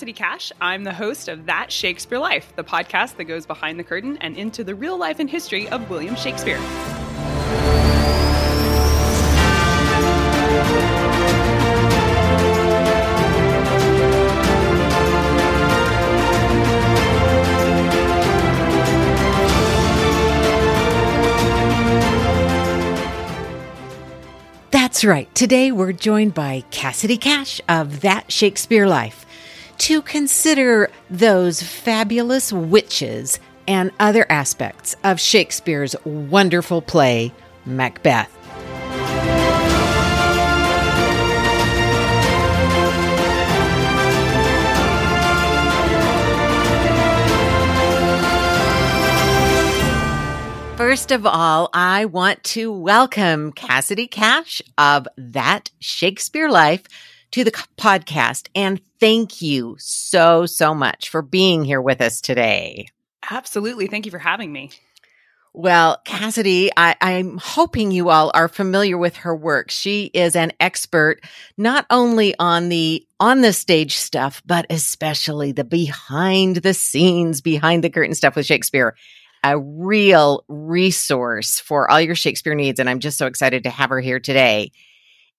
Cassidy Cash. I'm the host of That Shakespeare Life, the podcast that goes behind the curtain and into the real life and history of William Shakespeare. That's right. Today we're joined by Cassidy Cash of That Shakespeare Life to consider those fabulous witches and other aspects of Shakespeare's wonderful play, Macbeth. First of all, I want to welcome Cassidy Cash of That Shakespeare Life to the podcast and thank you so, so much for being here with us today. Absolutely. Thank you for having me. Well, Cassidy, I, am hoping you all are familiar with her work. She is an expert not only on the on the stage stuff, but especially the behind the scenes, behind the curtain stuff with Shakespeare a real resource for all your Shakespeare needs. And I'm just so excited to have her here today.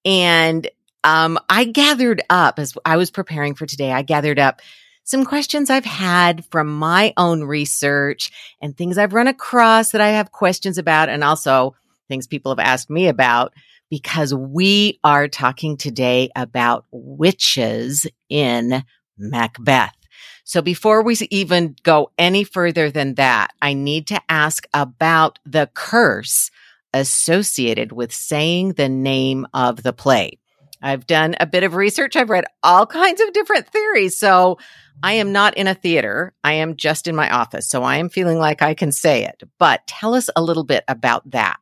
And um, I gathered up as I was preparing for today, I gathered up some questions I've had from my own research and things I've run across that I have questions about, and also things people have asked me about because we are talking today about witches in Macbeth. So before we even go any further than that, I need to ask about the curse associated with saying the name of the play. I've done a bit of research. I've read all kinds of different theories. So I am not in a theater. I am just in my office. So I am feeling like I can say it. But tell us a little bit about that.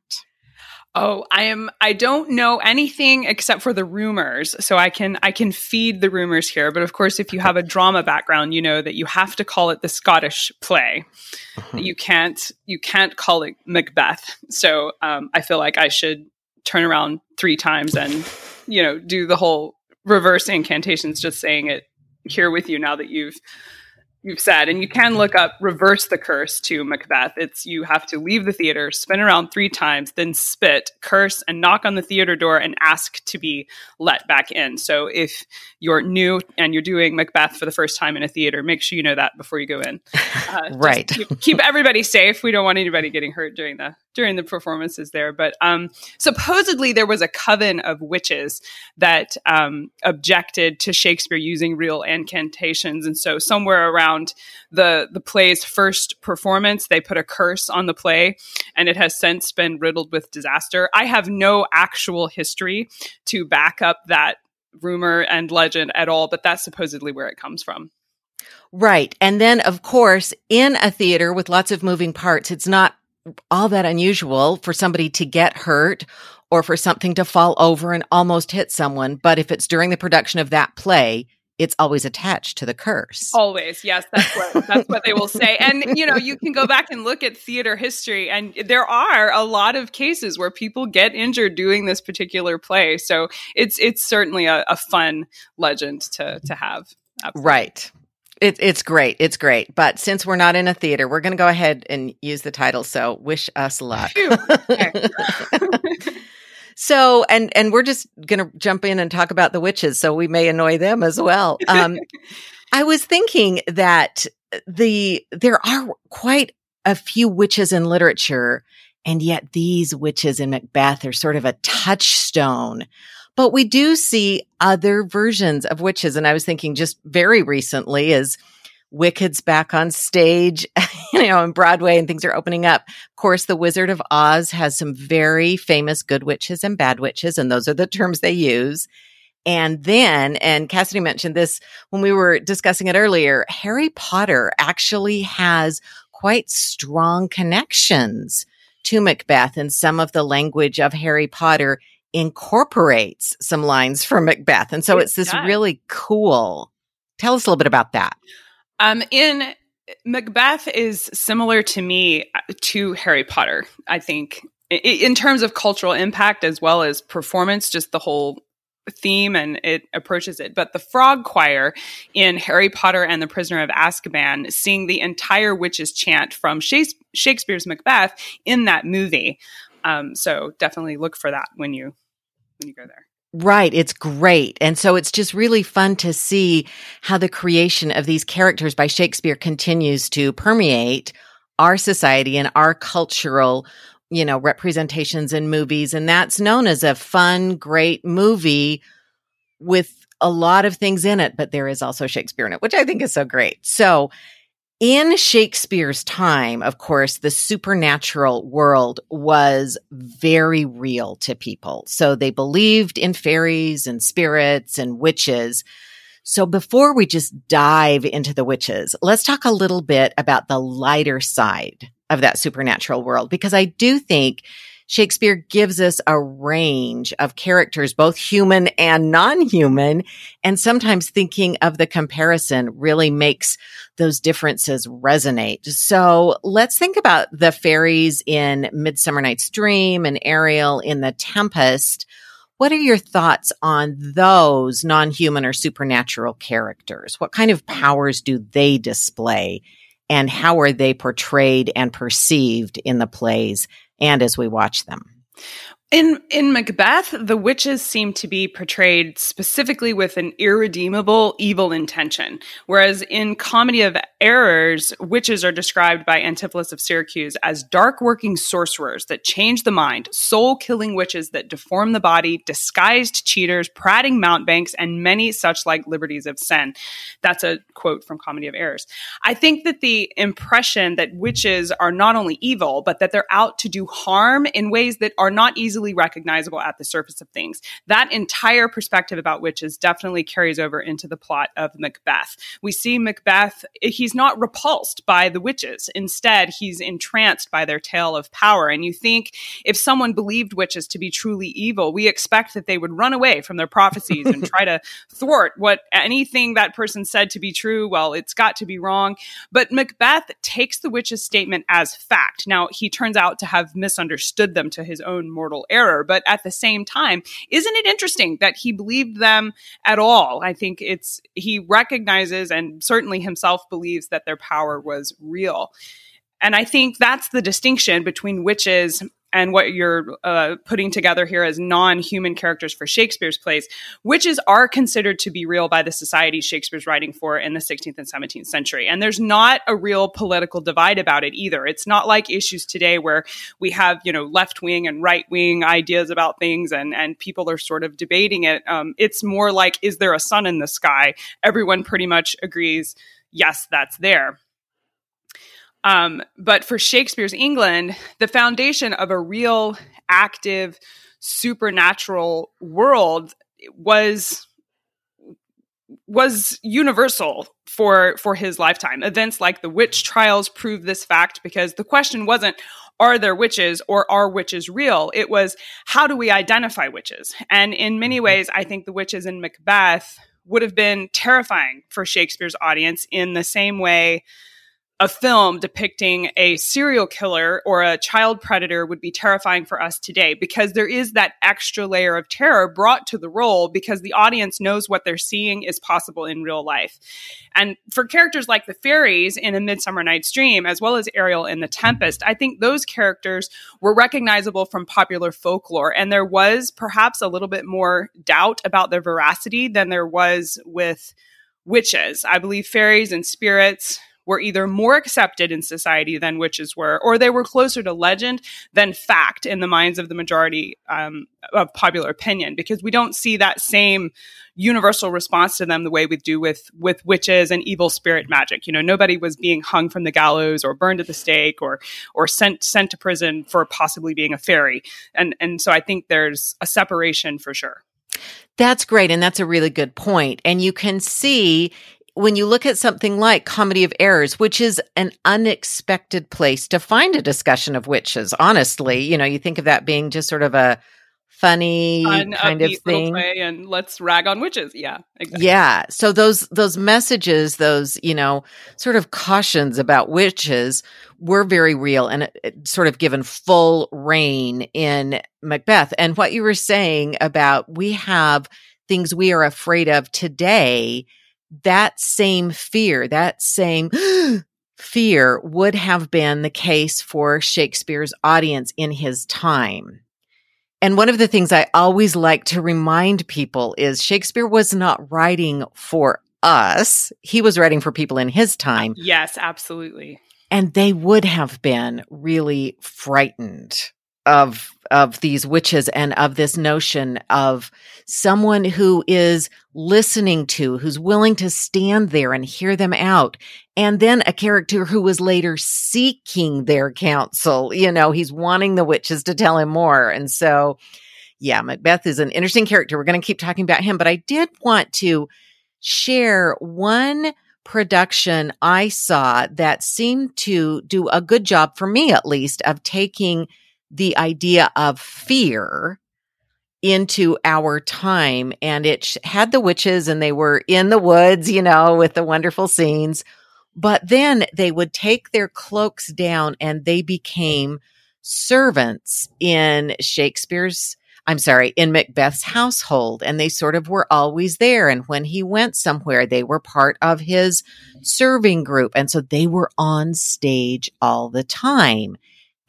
Oh, I am I don't know anything except for the rumors. So I can I can feed the rumors here, but of course if you have a drama background, you know that you have to call it the Scottish play. Uh-huh. You can't you can't call it Macbeth. So um, I feel like I should turn around 3 times and you know, do the whole reverse incantations just saying it here with you now that you've you've said. And you can look up reverse the curse to macbeth. It's you have to leave the theater spin around three times then spit curse and knock on the theater door and ask to be let back in. So if you're new and you're doing macbeth for the first time in a theater make sure you know that before you go in. Uh, right. keep, keep, everybody safe. We don't want anybody getting hurt during the during the performances there but um, supposedly there was a coven of witches that um, objected to shakespeare using real incantations and so somewhere around the the play's first performance. They put a curse on the play, and it has since been riddled with disaster. I have no actual history to back up that rumor and legend at all, but that's supposedly where it comes from. Right. And then, of course, in a theater with lots of moving parts, it's not all that unusual for somebody to get hurt or for something to fall over and almost hit someone. But if it's during the production of that play, it's always attached to the curse. Always, yes, that's what that's what they will say. And you know, you can go back and look at theater history, and there are a lot of cases where people get injured doing this particular play. So it's it's certainly a, a fun legend to to have. Absolutely. Right. It, it's great. It's great. But since we're not in a theater, we're going to go ahead and use the title. So wish us luck. So, and and we're just going to jump in and talk about the witches, so we may annoy them as well. Um, I was thinking that the there are quite a few witches in literature, and yet these witches in Macbeth are sort of a touchstone. But we do see other versions of witches, and I was thinking just very recently is Wicked's back on stage, you know, in Broadway and things are opening up. Of course, The Wizard of Oz has some very famous good witches and bad witches, and those are the terms they use. And then, and Cassidy mentioned this when we were discussing it earlier, Harry Potter actually has quite strong connections to Macbeth and some of the language of Harry Potter incorporates some lines from Macbeth. And so it it's this does. really cool. Tell us a little bit about that. Um, in Macbeth is similar to me uh, to Harry Potter. I think in terms of cultural impact as well as performance, just the whole theme and it approaches it. But the frog choir in Harry Potter and the Prisoner of Azkaban sing the entire witches chant from Shakespeare's Macbeth in that movie. Um, so definitely look for that when you when you go there. Right. It's great. And so it's just really fun to see how the creation of these characters by Shakespeare continues to permeate our society and our cultural, you know, representations in movies. And that's known as a fun, great movie with a lot of things in it, but there is also Shakespeare in it, which I think is so great. So in Shakespeare's time, of course, the supernatural world was very real to people. So they believed in fairies and spirits and witches. So before we just dive into the witches, let's talk a little bit about the lighter side of that supernatural world, because I do think Shakespeare gives us a range of characters, both human and non-human. And sometimes thinking of the comparison really makes those differences resonate. So let's think about the fairies in Midsummer Night's Dream and Ariel in The Tempest. What are your thoughts on those non-human or supernatural characters? What kind of powers do they display? And how are they portrayed and perceived in the plays and as we watch them. In in Macbeth, the witches seem to be portrayed specifically with an irredeemable evil intention, whereas in Comedy of Errors, witches are described by Antipholus of Syracuse as dark working sorcerers that change the mind, soul killing witches that deform the body, disguised cheaters, prating mountebanks, and many such like liberties of sin. That's a quote from Comedy of Errors. I think that the impression that witches are not only evil, but that they're out to do harm in ways that are not easily recognizable at the surface of things. That entire perspective about witches definitely carries over into the plot of Macbeth. We see Macbeth, he's not repulsed by the witches. Instead, he's entranced by their tale of power. And you think if someone believed witches to be truly evil, we expect that they would run away from their prophecies and try to thwart what anything that person said to be true. Well, it's got to be wrong. But Macbeth takes the witches' statement as fact. Now, he turns out to have misunderstood them to his own mortal error. But at the same time, isn't it interesting that he believed them at all? I think it's, he recognizes and certainly himself believes that their power was real. And I think that's the distinction between witches and what you're uh, putting together here as non-human characters for Shakespeare's plays, witches are considered to be real by the society Shakespeare's writing for in the 16th and 17th century. And there's not a real political divide about it either. It's not like issues today where we have, you know, left wing and right wing ideas about things and, and people are sort of debating it. Um, it's more like, is there a sun in the sky? Everyone pretty much agrees, yes, that's there. Um, but for Shakespeare's England, the foundation of a real, active, supernatural world was was universal for for his lifetime. Events like the witch trials prove this fact because the question wasn't are there witches or are witches real? It was how do we identify witches? And in many ways, I think the witches in Macbeth would have been terrifying for Shakespeare's audience in the same way a film depicting a serial killer or a child predator would be terrifying for us today because there is that extra layer of terror brought to the role because the audience knows what they're seeing is possible in real life. And for characters like the fairies in A Midsummer Night's Dream, as well as Ariel in The Tempest, I think those characters were recognizable from popular folklore. And there was perhaps a little bit more doubt about their veracity than there was with witches. I believe fairies and spirits were either more accepted in society than witches were, or they were closer to legend than fact in the minds of the majority um, of popular opinion, because we don't see that same universal response to them the way we do with with witches and evil spirit magic. You know, nobody was being hung from the gallows or burned at the stake or or sent sent to prison for possibly being a fairy. And and so I think there's a separation for sure. That's great. And that's a really good point. And you can see when you look at something like Comedy of Errors, which is an unexpected place to find a discussion of witches, honestly, you know, you think of that being just sort of a funny Fun, kind of thing. and let's rag on witches. Yeah exactly. yeah. So those those messages those you know sort of cautions about witches were very real and it, it sort of given full rein in macbeth. And what you were saying about we have things we are afraid of today, that same fear, that same fear would have been the case for Shakespeare's audience in his time. And one of the things I always like to remind people is Shakespeare was not writing for us. He was writing for people in his uh, time. Yes, absolutely. And they would have been really frightened of of these witches and of this notion of someone who is listening to who's willing to stand there and hear them out and then a character who was later seeking their counsel. You know he's wanting the witches to tell him more. And so yeah macbeth is an interesting character. We're going to keep talking about him but i did want to share one production i saw that seemed to do a good job for me at least of taking the idea of fear into our time. And it had the witches and they were in the woods, you know, with the wonderful scenes. But then they would take their cloaks down and they became servants in Shakespeare's, I'm sorry, in Macbeth's household. And they sort of were always there. And when he went somewhere, they were part of his serving group. And so they were on stage all the time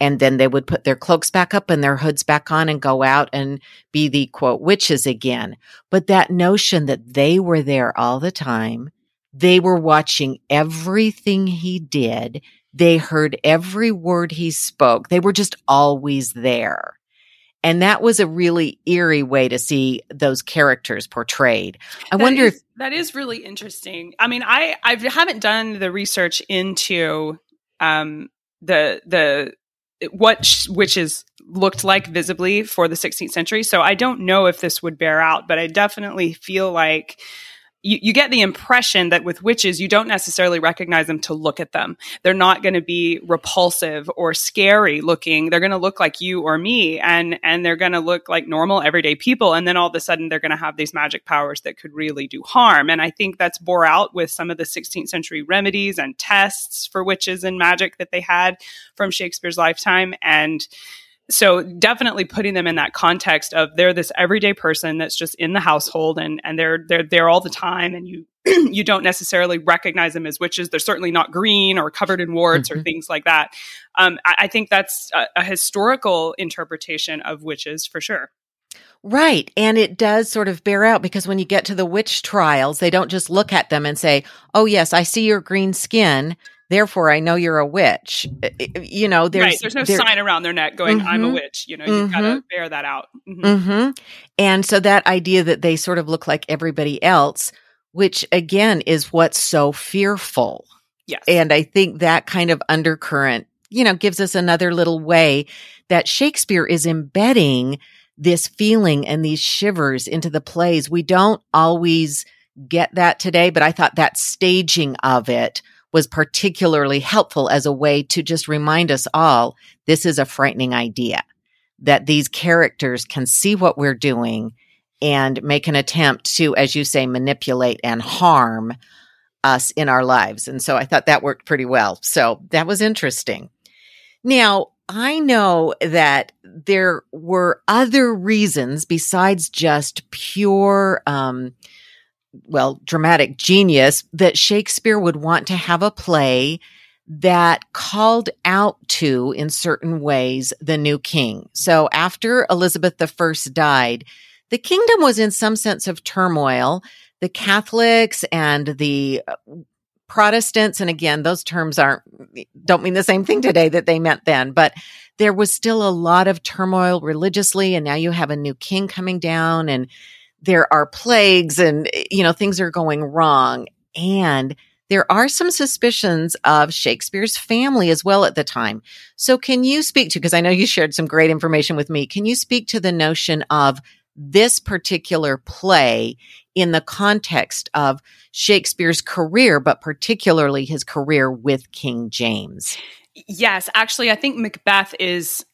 and then they would put their cloaks back up and their hoods back on and go out and be the quote witches again. But that notion that they were there all the time, they were watching everything he did, they heard every word he spoke, they were just always there. And that was a really eerie way to see those characters portrayed. I that wonder is, if that is really interesting. I mean, I I haven't done the research into um, the the what witches looked like visibly for the 16th century. So I don't know if this would bear out, but I definitely feel like you, you get the impression that with witches, you don't necessarily recognize them to look at them. They're not going to be repulsive or scary looking. They're going to look like you or me, and and they're going to look like normal everyday people. And then all of a sudden, they're going to have these magic powers that could really do harm. And I think that's bore out with some of the 16th century remedies and tests for witches and magic that they had from Shakespeare's lifetime. And so definitely putting them in that context of they're this everyday person that's just in the household and and they're they're there all the time and you you don't necessarily recognize them as witches they're certainly not green or covered in warts mm-hmm. or things like that um, I, I, think that's a, a historical interpretation of witches for sure Right. And it does sort of bear out because when you get to the witch trials, they don't just look at them and say, Oh, yes, I see your green skin therefore I know you're a witch. You know, there's right. there's no there, sign around their neck going, mm-hmm, "I'm a mm-hmm. witch." You know, you've mm-hmm. got to bear that out. Mm-hmm. mm-hmm. And so that idea that they sort of look like everybody else, which again is what's so fearful. Yes, and I think that kind of undercurrent, you know, gives us another little way that Shakespeare is embedding this feeling and these shivers into the plays. We don't always get that today, but I thought that staging of it was particularly helpful as a way to just remind us all this is a frightening idea that these characters can see what we're doing and make an attempt to, as you say, manipulate and harm us in our lives. And so I thought that worked pretty well. So that was interesting. Now, I know that there were other reasons besides just pure, um, well, dramatic genius that Shakespeare would want to have a play that called out to, in certain ways, the new king. So after Elizabeth I died, the kingdom was in some sense of turmoil. The Catholics and the uh, Protestants, and again, those terms aren't, don't mean the same thing today that they meant then, but there was still a lot of turmoil religiously. And now you have a new king coming down and there are plagues and, you know, things are going wrong. And there are some suspicions of Shakespeare's family as well at the time. So can you speak to, because I know you shared some great information with me, can you speak to the notion of this particular play in the context of Shakespeare's career, but particularly his career with King James? Yes, actually, I think Macbeth is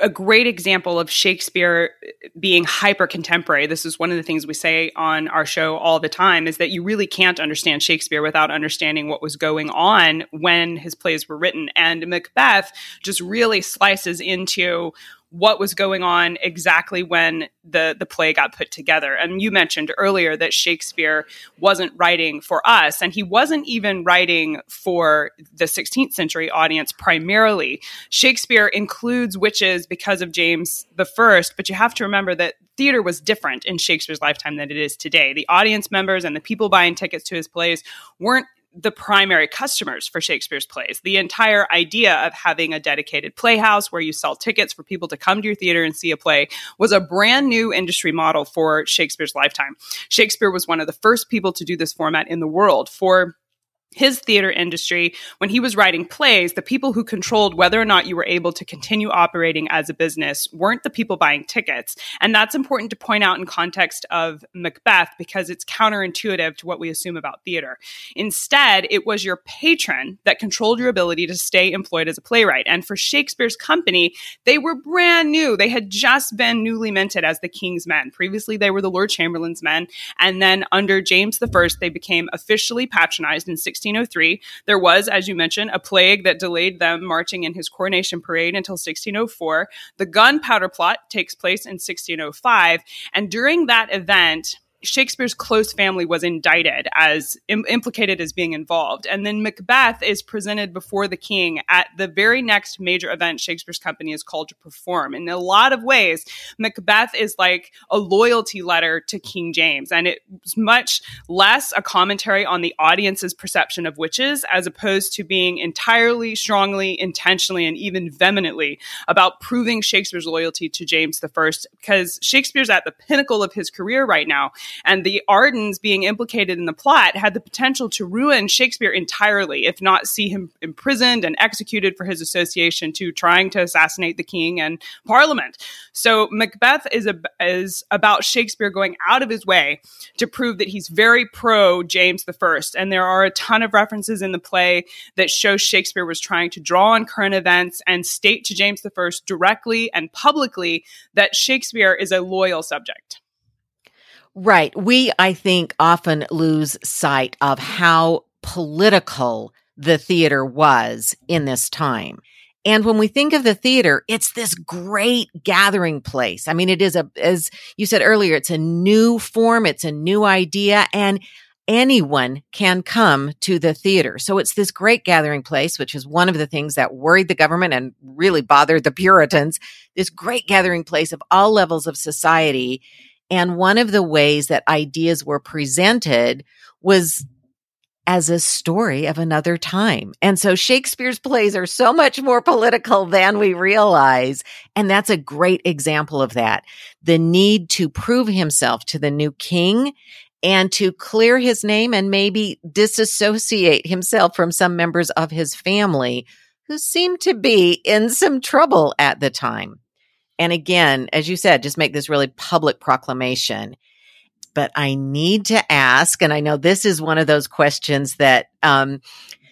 a great example of Shakespeare being hyper contemporary. This is one of the things we say on our show all the time is that you really can't understand Shakespeare without understanding what was going on when his plays were written. And Macbeth just really slices into what was going on exactly when the the play got put together. And you mentioned earlier that Shakespeare wasn't writing for us, and he wasn't even writing for the 16th century audience primarily. Shakespeare includes witches because of James the First, but you have to remember that theater was different in Shakespeare's lifetime than it is today. The audience members and the people buying tickets to his plays weren't the primary customers for Shakespeare's plays. The entire idea of having a dedicated playhouse where you sell tickets for people to come to your theater and see a play was a brand new industry model for Shakespeare's lifetime. Shakespeare was one of the first people to do this format in the world for his theater industry, when he was writing plays, the people who controlled whether or not you were able to continue operating as a business weren't the people buying tickets. And that's important to point out in context of Macbeth because it's counterintuitive to what we assume about theater. Instead, it was your patron that controlled your ability to stay employed as a playwright. And for Shakespeare's company, they were brand new. They had just been newly minted as the King's Men. Previously, they were the Lord Chamberlain's men. And then under James I, they became officially patronized in 16. 1603. There was, as you mentioned, a plague that delayed them marching in his coronation parade until 1604. The gunpowder plot takes place in 1605. And during that event, Shakespeare's close family was indicted as Im- implicated as being involved. And then Macbeth is presented before the king at the very next major event Shakespeare's company is called to perform. In a lot of ways, Macbeth is like a loyalty letter to King James. And it's much less a commentary on the audience's perception of witches as opposed to being entirely, strongly, intentionally, and even vehemently about proving Shakespeare's loyalty to James I, because Shakespeare's at the pinnacle of his career right now. And the Ardens being implicated in the plot had the potential to ruin Shakespeare entirely, if not see him imprisoned and executed for his association to trying to assassinate the king and parliament. So Macbeth is, a, is about Shakespeare going out of his way to prove that he's very pro James I. And there are a ton of references in the play that show Shakespeare was trying to draw on current events and state to James I directly and publicly that Shakespeare is a loyal subject. Right. We, I think, often lose sight of how political the theater was in this time. And when we think of the theater, it's this great gathering place. I mean, it is a, as you said earlier, it's a new form. It's a new idea and anyone can come to the theater. So it's this great gathering place, which is one of the things that worried the government and really bothered the Puritans. This great gathering place of all levels of society. And one of the ways that ideas were presented was as a story of another time. And so Shakespeare's plays are so much more political than we realize. And that's a great example of that. The need to prove himself to the new king and to clear his name and maybe disassociate himself from some members of his family who seemed to be in some trouble at the time. And again, as you said, just make this really public proclamation. But I need to ask, and I know this is one of those questions that, um,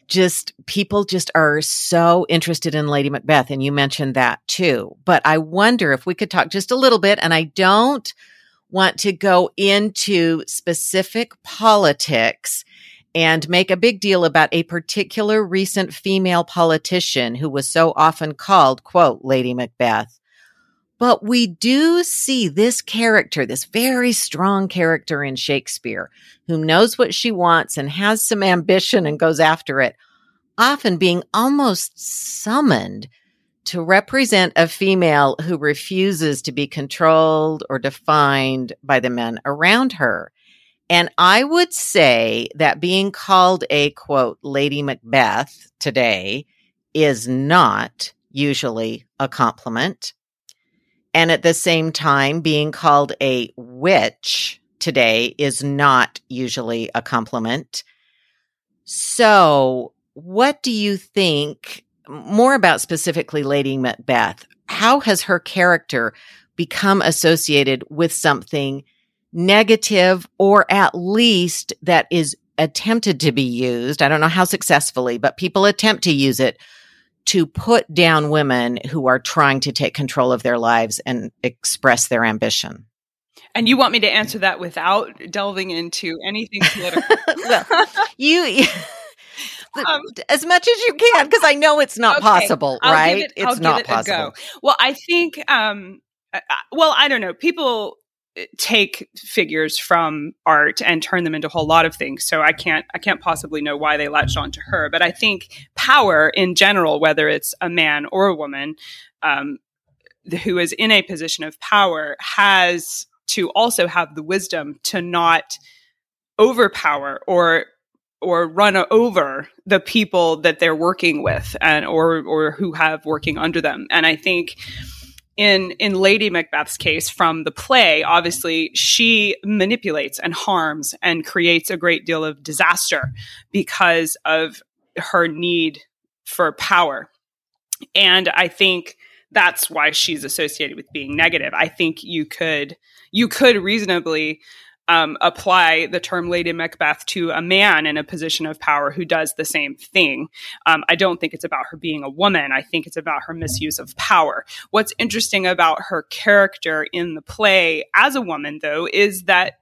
just people just are so interested in Lady Macbeth. And you mentioned that too. But I wonder if we could talk just a little bit. And I don't want to go into specific politics and make a big deal about a particular recent female politician who was so often called, quote, Lady Macbeth. But we do see this character, this very strong character in Shakespeare, who knows what she wants and has some ambition and goes after it, often being almost summoned to represent a female who refuses to be controlled or defined by the men around her. And I would say that being called a quote, Lady Macbeth today is not usually a compliment and at the same time, being called a witch today is not usually a compliment. So, what do you think more about specifically Lady Macbeth? How has her character become associated with something negative or at least that is attempted to be used? I don't know how successfully, but people attempt to use it to put down women who are trying to take control of their lives and express their ambition. And you want me to answer that without delving into anything political? well, you um, as much as you can because I know it's not okay, possible, right? It, it's not it possible. Well, I think um well, I don't know. People take figures from art and turn them into a whole lot of things. So I can't I can't possibly know why they latched onto her. But I think power in general, whether it's a man or a woman, um, who is in a position of power, has to also have the wisdom to not overpower or or run over the people that they're working with and or or who have working under them. And I think in in Lady Macbeth's case from the play, obviously she manipulates and harms and creates a great deal of disaster because of her need for power. And I think that's why she's associated with being negative. I think you could you could reasonably um, apply the term Lady Macbeth to a man in a position of power who does the same thing. Um, I don't think it's about her being a woman. I think it's about her misuse of power. What's interesting about her character in the play as a woman, though, is that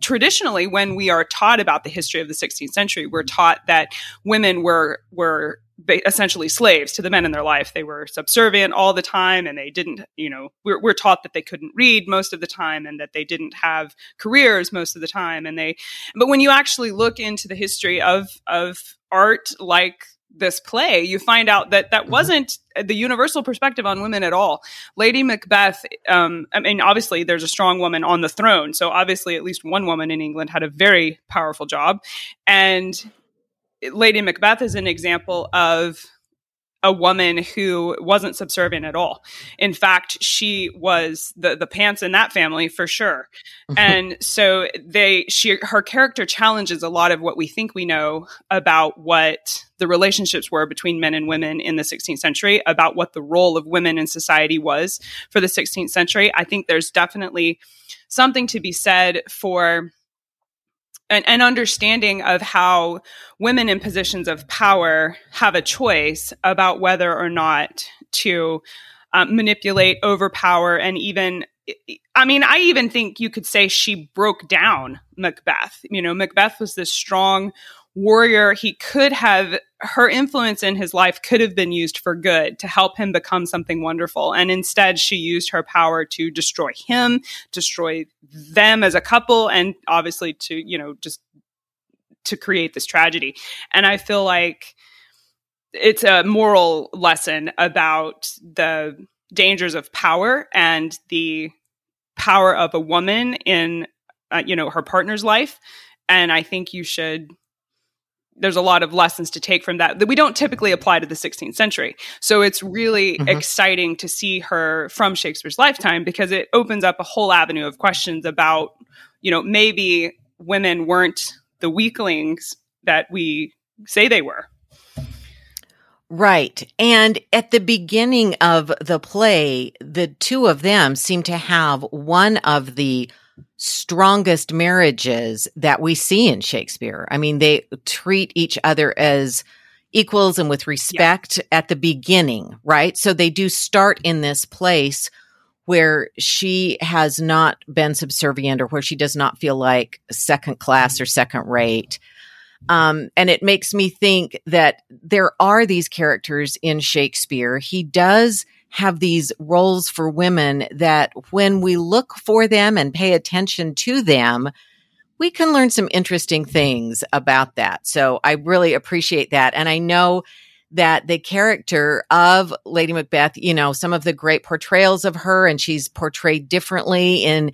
traditionally when we are taught about the history of the 16th century we're taught that women were were essentially slaves to the men in their life. They were subservient all the time and they didn't, you know, we're, we're, taught that they couldn't read most of the time and that they didn't have careers most of the time. And they, but when you actually look into the history of, of art like this play, you find out that that mm-hmm. wasn't the universal perspective on women at all. Lady Macbeth, um, I mean, obviously there's a strong woman on the throne. So obviously at least one woman in England had a very powerful job. And Lady Macbeth is an example of a woman who wasn't subservient at all. In fact, she was the the pants in that family for sure. and so they she her character challenges a lot of what we think we know about what the relationships were between men and women in the 16th century, about what the role of women in society was for the 16th century. I think there's definitely something to be said for an, an, understanding of how women in positions of power have a choice about whether or not to um, manipulate, overpower, and even I mean, I even think you could say she broke down Macbeth. You know, Macbeth was this strong warrior. He could have, her influence in his life could have been used for good to help him become something wonderful. And instead, she used her power to destroy him, destroy them as a couple, and obviously to, you know, just to create this tragedy. And I feel like it's a moral lesson about the dangers of power and the power of a woman in, uh, you know, her partner's life. And I think you should there's a lot of lessons to take from that that we don't typically apply to the 16th century. So it's really mm-hmm. exciting to see her from Shakespeare's lifetime because it opens up a whole avenue of questions about, you know, maybe women weren't the weaklings that we say they were. Right. And at the beginning of the play, the two of them seem to have one of the strongest marriages that we see in Shakespeare. I mean, they treat each other as equals and with respect yeah. at the beginning, right? So they do start in this place where she has not been subservient or where she does not feel like second class or second rate. Um, and it makes me think that there are these characters in Shakespeare. He does have these roles for women that when we look for them and pay attention to them, we can learn some interesting things about that. So I really appreciate that. And I know that the character of Lady Macbeth, you know, some of the great portrayals of her, and she's portrayed differently in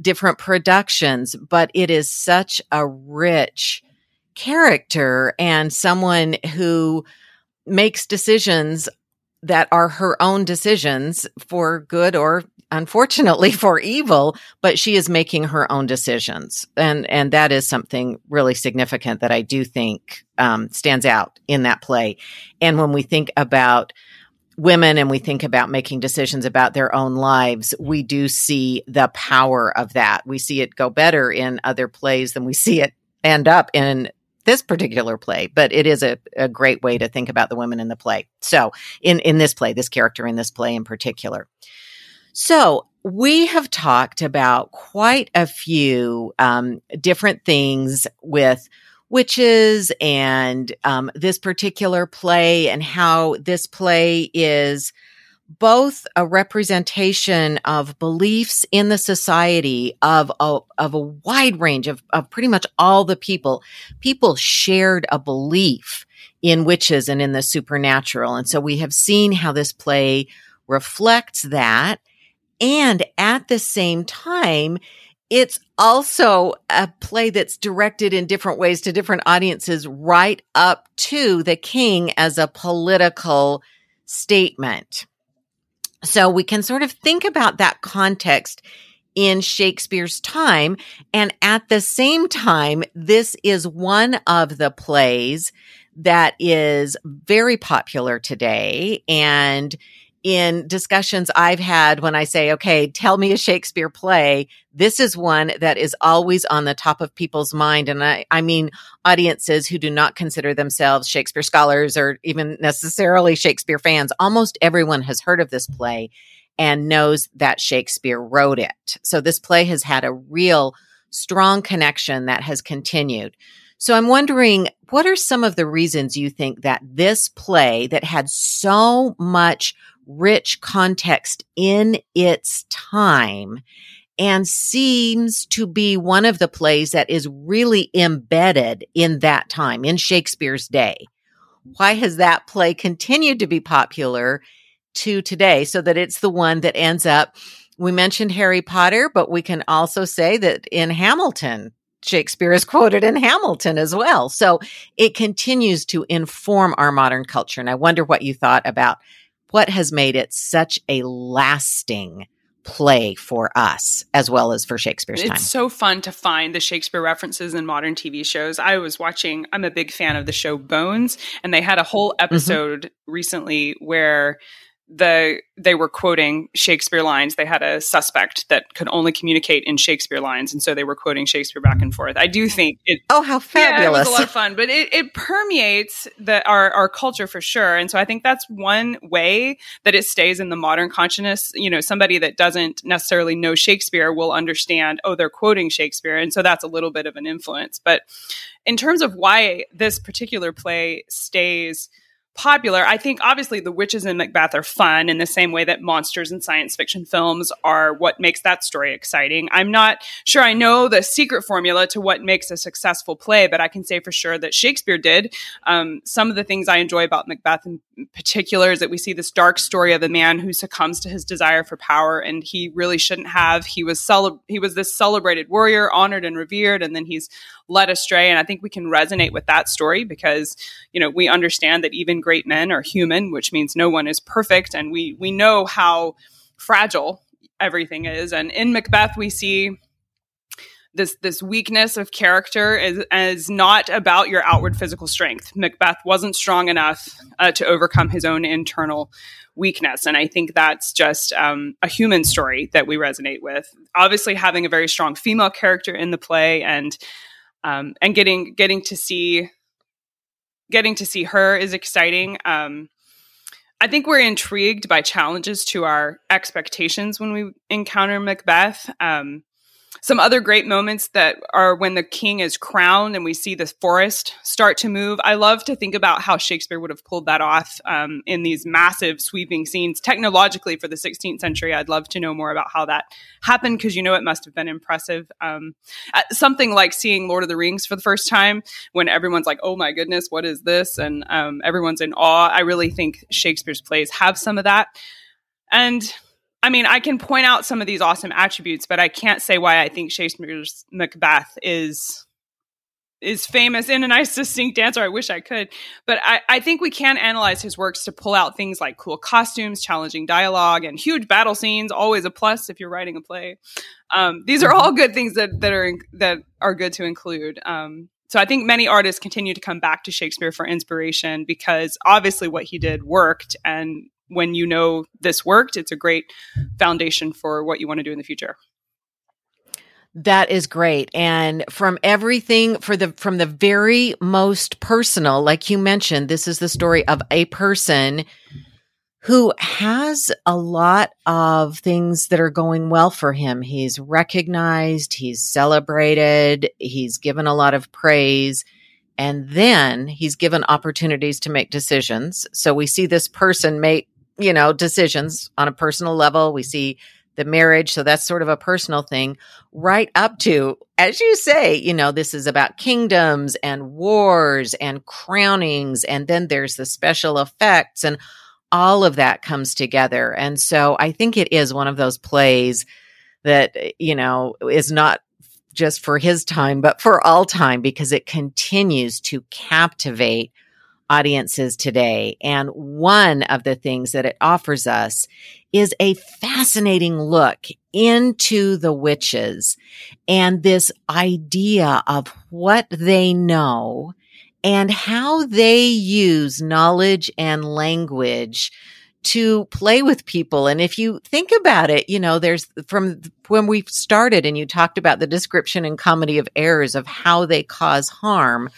different productions, but it is such a rich character and someone who makes decisions that are her own decisions for good or unfortunately for evil, but she is making her own decisions. And, and that is something really significant that I do think, um, stands out in that play. And when we think about women and we think about making decisions about their own lives, we do see the power of that. We see it go better in other plays than we see it end up in this particular play, but it is a, a great way to think about the women in the play. So in, in this play, this character in this play in particular. So we have talked about quite a few um, different things with witches and um, this particular play and how this play is both a representation of beliefs in the society of a, of a wide range of, of pretty much all the people. People shared a belief in witches and in the supernatural. And so we have seen how this play reflects that. And at the same time, it's also a play that's directed in different ways to different audiences, right up to the king as a political statement. So we can sort of think about that context in Shakespeare's time. And at the same time, this is one of the plays that is very popular today and in discussions I've had when I say, okay, tell me a Shakespeare play, this is one that is always on the top of people's mind. And I, I mean, audiences who do not consider themselves Shakespeare scholars or even necessarily Shakespeare fans. Almost everyone has heard of this play and knows that Shakespeare wrote it. So this play has had a real strong connection that has continued. So I'm wondering, what are some of the reasons you think that this play that had so much rich context in its time and seems to be one of the plays that is really embedded in that time, in Shakespeare's day. Why has that play continued to be popular to today so that it's the one that ends up? We mentioned Harry Potter, but we can also say that in Hamilton, Shakespeare is quoted in Hamilton as well. So it continues to inform our modern culture. And I wonder what you thought about what has made it such a lasting play for us as well as for Shakespeare's time. It's so fun to find the Shakespeare references in modern TV shows. I was watching, I'm a big fan of the show Bones, and they had a whole mm-hmm. episode mm-hmm. recently where the they were quoting Shakespeare lines. They had a suspect that could only communicate in Shakespeare lines, and so they were quoting Shakespeare back and forth. I do think it. Oh, how fabulous! Yeah, it was a lot of fun, but it, it permeates the our our culture for sure. And so I think that's one way that it stays in the modern consciousness. You know, somebody that doesn't necessarily know Shakespeare will understand. Oh, they're quoting Shakespeare, and so that's a little bit of an influence. But in terms of why this particular play stays popular. I think obviously the witches in Macbeth are fun in the same way that monsters and science fiction films are what makes that story exciting. I'm not sure I know the secret formula to what makes a successful play, but I can say for sure that Shakespeare did. Um, some of the things I enjoy about Macbeth in particular is that we see this dark story of a man who succumbs to his desire for power, and he really shouldn't have. He was cele- he was this celebrated warrior, honored and revered, and then he's led astray. And I think we can resonate with that story because you know we understand that even great men are human, which means no one is perfect. And we, we know how fragile everything is. And in Macbeth, we see this this weakness of character is, is not about your outward physical strength. Macbeth wasn't strong enough uh, to overcome his own internal weakness, and I think that's just um, a human story that we resonate with. Obviously, having a very strong female character in the play, and um, and getting getting to see getting to see her is exciting. Um, I think we're intrigued by challenges to our expectations when we encounter Macbeth. Um, some other great moments that are when the king is crowned and we see the forest start to move. I love to think about how Shakespeare would have pulled that off um, in these massive sweeping scenes. Technologically, for the 16th century, I'd love to know more about how that happened because you know it must have been impressive. Um, uh, something like seeing Lord of the Rings for the first time when everyone's like, oh my goodness, what is this? And um, everyone's in awe. I really think Shakespeare's plays have some of that. And I mean, I can point out some of these awesome attributes, but I can't say why I think Shakespeare's Macbeth is is famous in a nice distinct answer. I wish I could. But I, I think we can analyze his works to pull out things like cool costumes, challenging dialogue, and huge battle scenes, always a plus if you're writing a play. Um, these are all good things that, that are that are good to include. Um, so I think many artists continue to come back to Shakespeare for inspiration because obviously what he did worked and when you know this worked, it's a great foundation for what you want to do in the future. That is great. And from everything for the from the very most personal, like you mentioned, this is the story of a person who has a lot of things that are going well for him. He's recognized, he's celebrated, he's given a lot of praise. And then he's given opportunities to make decisions. So we see this person make, you know, decisions on a personal level. We see the marriage. So that's sort of a personal thing, right up to, as you say, you know, this is about kingdoms and wars and crownings. And then there's the special effects and all of that comes together. And so I think it is one of those plays that, eh, you know, is not just for his time, but for all time because it continues to captivate audiences today. And one of the things that it offers us is a fascinating look into the witches and this idea of what they know and how they use knowledge and language to play with people. And if you think about it, you know, there's from when we started and you talked about the description and comedy of errors of how they cause harm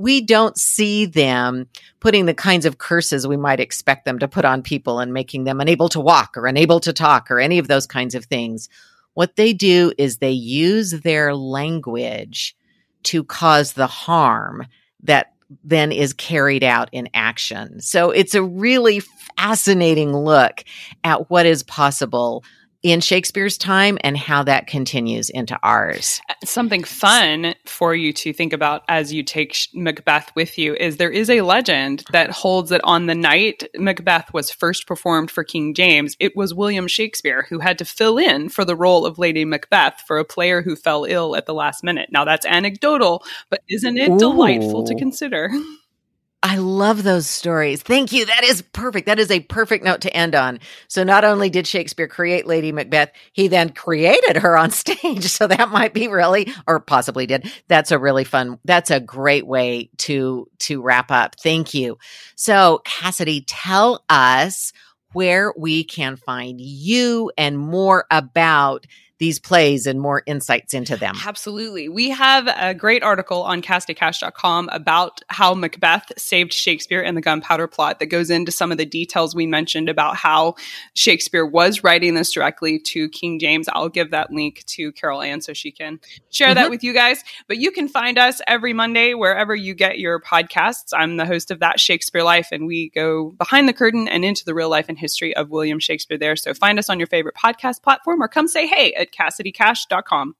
we don't see them putting the kinds of curses we might expect them to put on people and making them unable to walk or unable to talk or any of those kinds of things. What they do is they use their language to cause the harm that then is carried out in action. So it's a really fascinating look at what is possible in Shakespeare's time and how that continues into ours. Uh, something fun for you to think about as you take Macbeth with you is there is a legend that holds that on the night Macbeth was first performed for King James, it was William Shakespeare who had to fill in for the role of Lady Macbeth for a player who fell ill at the last minute. Now that's anecdotal, but isn't it Ooh. delightful to consider? I love those stories. Thank you. That is perfect. That is a perfect note to end on. So not only did Shakespeare create Lady Macbeth, he then created her on stage. So that might be really, or possibly did. That's a really fun, that's a great way to, to wrap up. Thank you. So Cassidy, tell us where we can find you and more about these plays and more insights into them. Absolutely. We have a great article on cassidycash.com about how Macbeth saved Shakespeare and the gunpowder plot that goes into some of the details we mentioned about how Shakespeare was writing this directly to King James. I'll give that link to Carol Ann so she can share mm-hmm. that with you guys. But you can find us every Monday wherever you get your podcasts. I'm the host of That Shakespeare Life, and we go behind the curtain and into the real life and history of William Shakespeare there. So find us on your favorite podcast platform or come say hey at CassidyCash.com.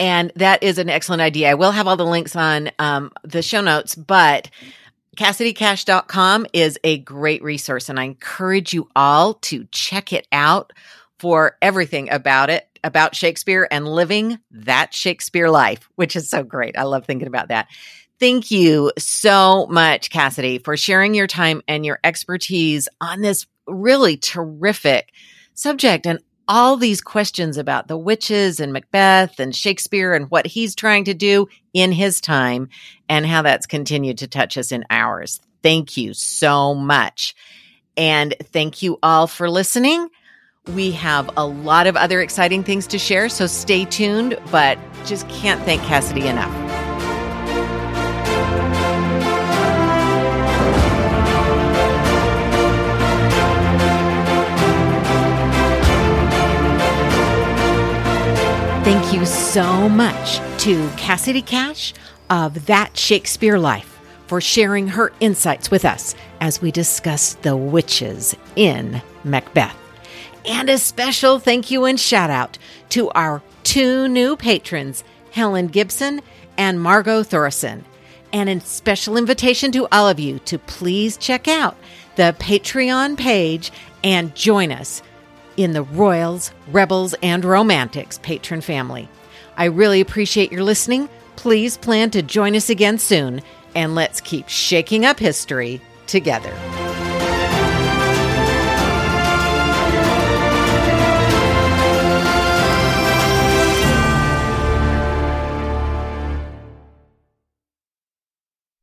And that is an excellent idea. I will have all the links on um, the show notes, but CassidyCash.com is a great resource, and I encourage you all to check it out for everything about it, about Shakespeare and living that Shakespeare life, which is so great. I love thinking about that. Thank you so much, Cassidy, for sharing your time and your expertise on this really terrific subject. And all these questions about the witches and Macbeth and Shakespeare and what he's trying to do in his time and how that's continued to touch us in ours. Thank you so much. And thank you all for listening. We have a lot of other exciting things to share, so stay tuned, but just can't thank Cassidy enough. Thank you so much to Cassidy Cash of That Shakespeare Life for sharing her insights with us as we discuss the witches in Macbeth. And a special thank you and shout out to our two new patrons, Helen Gibson and Margot Thorson. And a special invitation to all of you to please check out the Patreon page and join us in the Royals, Rebels, and Romantics patron family. I really appreciate your listening. Please plan to join us again soon, and let's keep shaking up history together.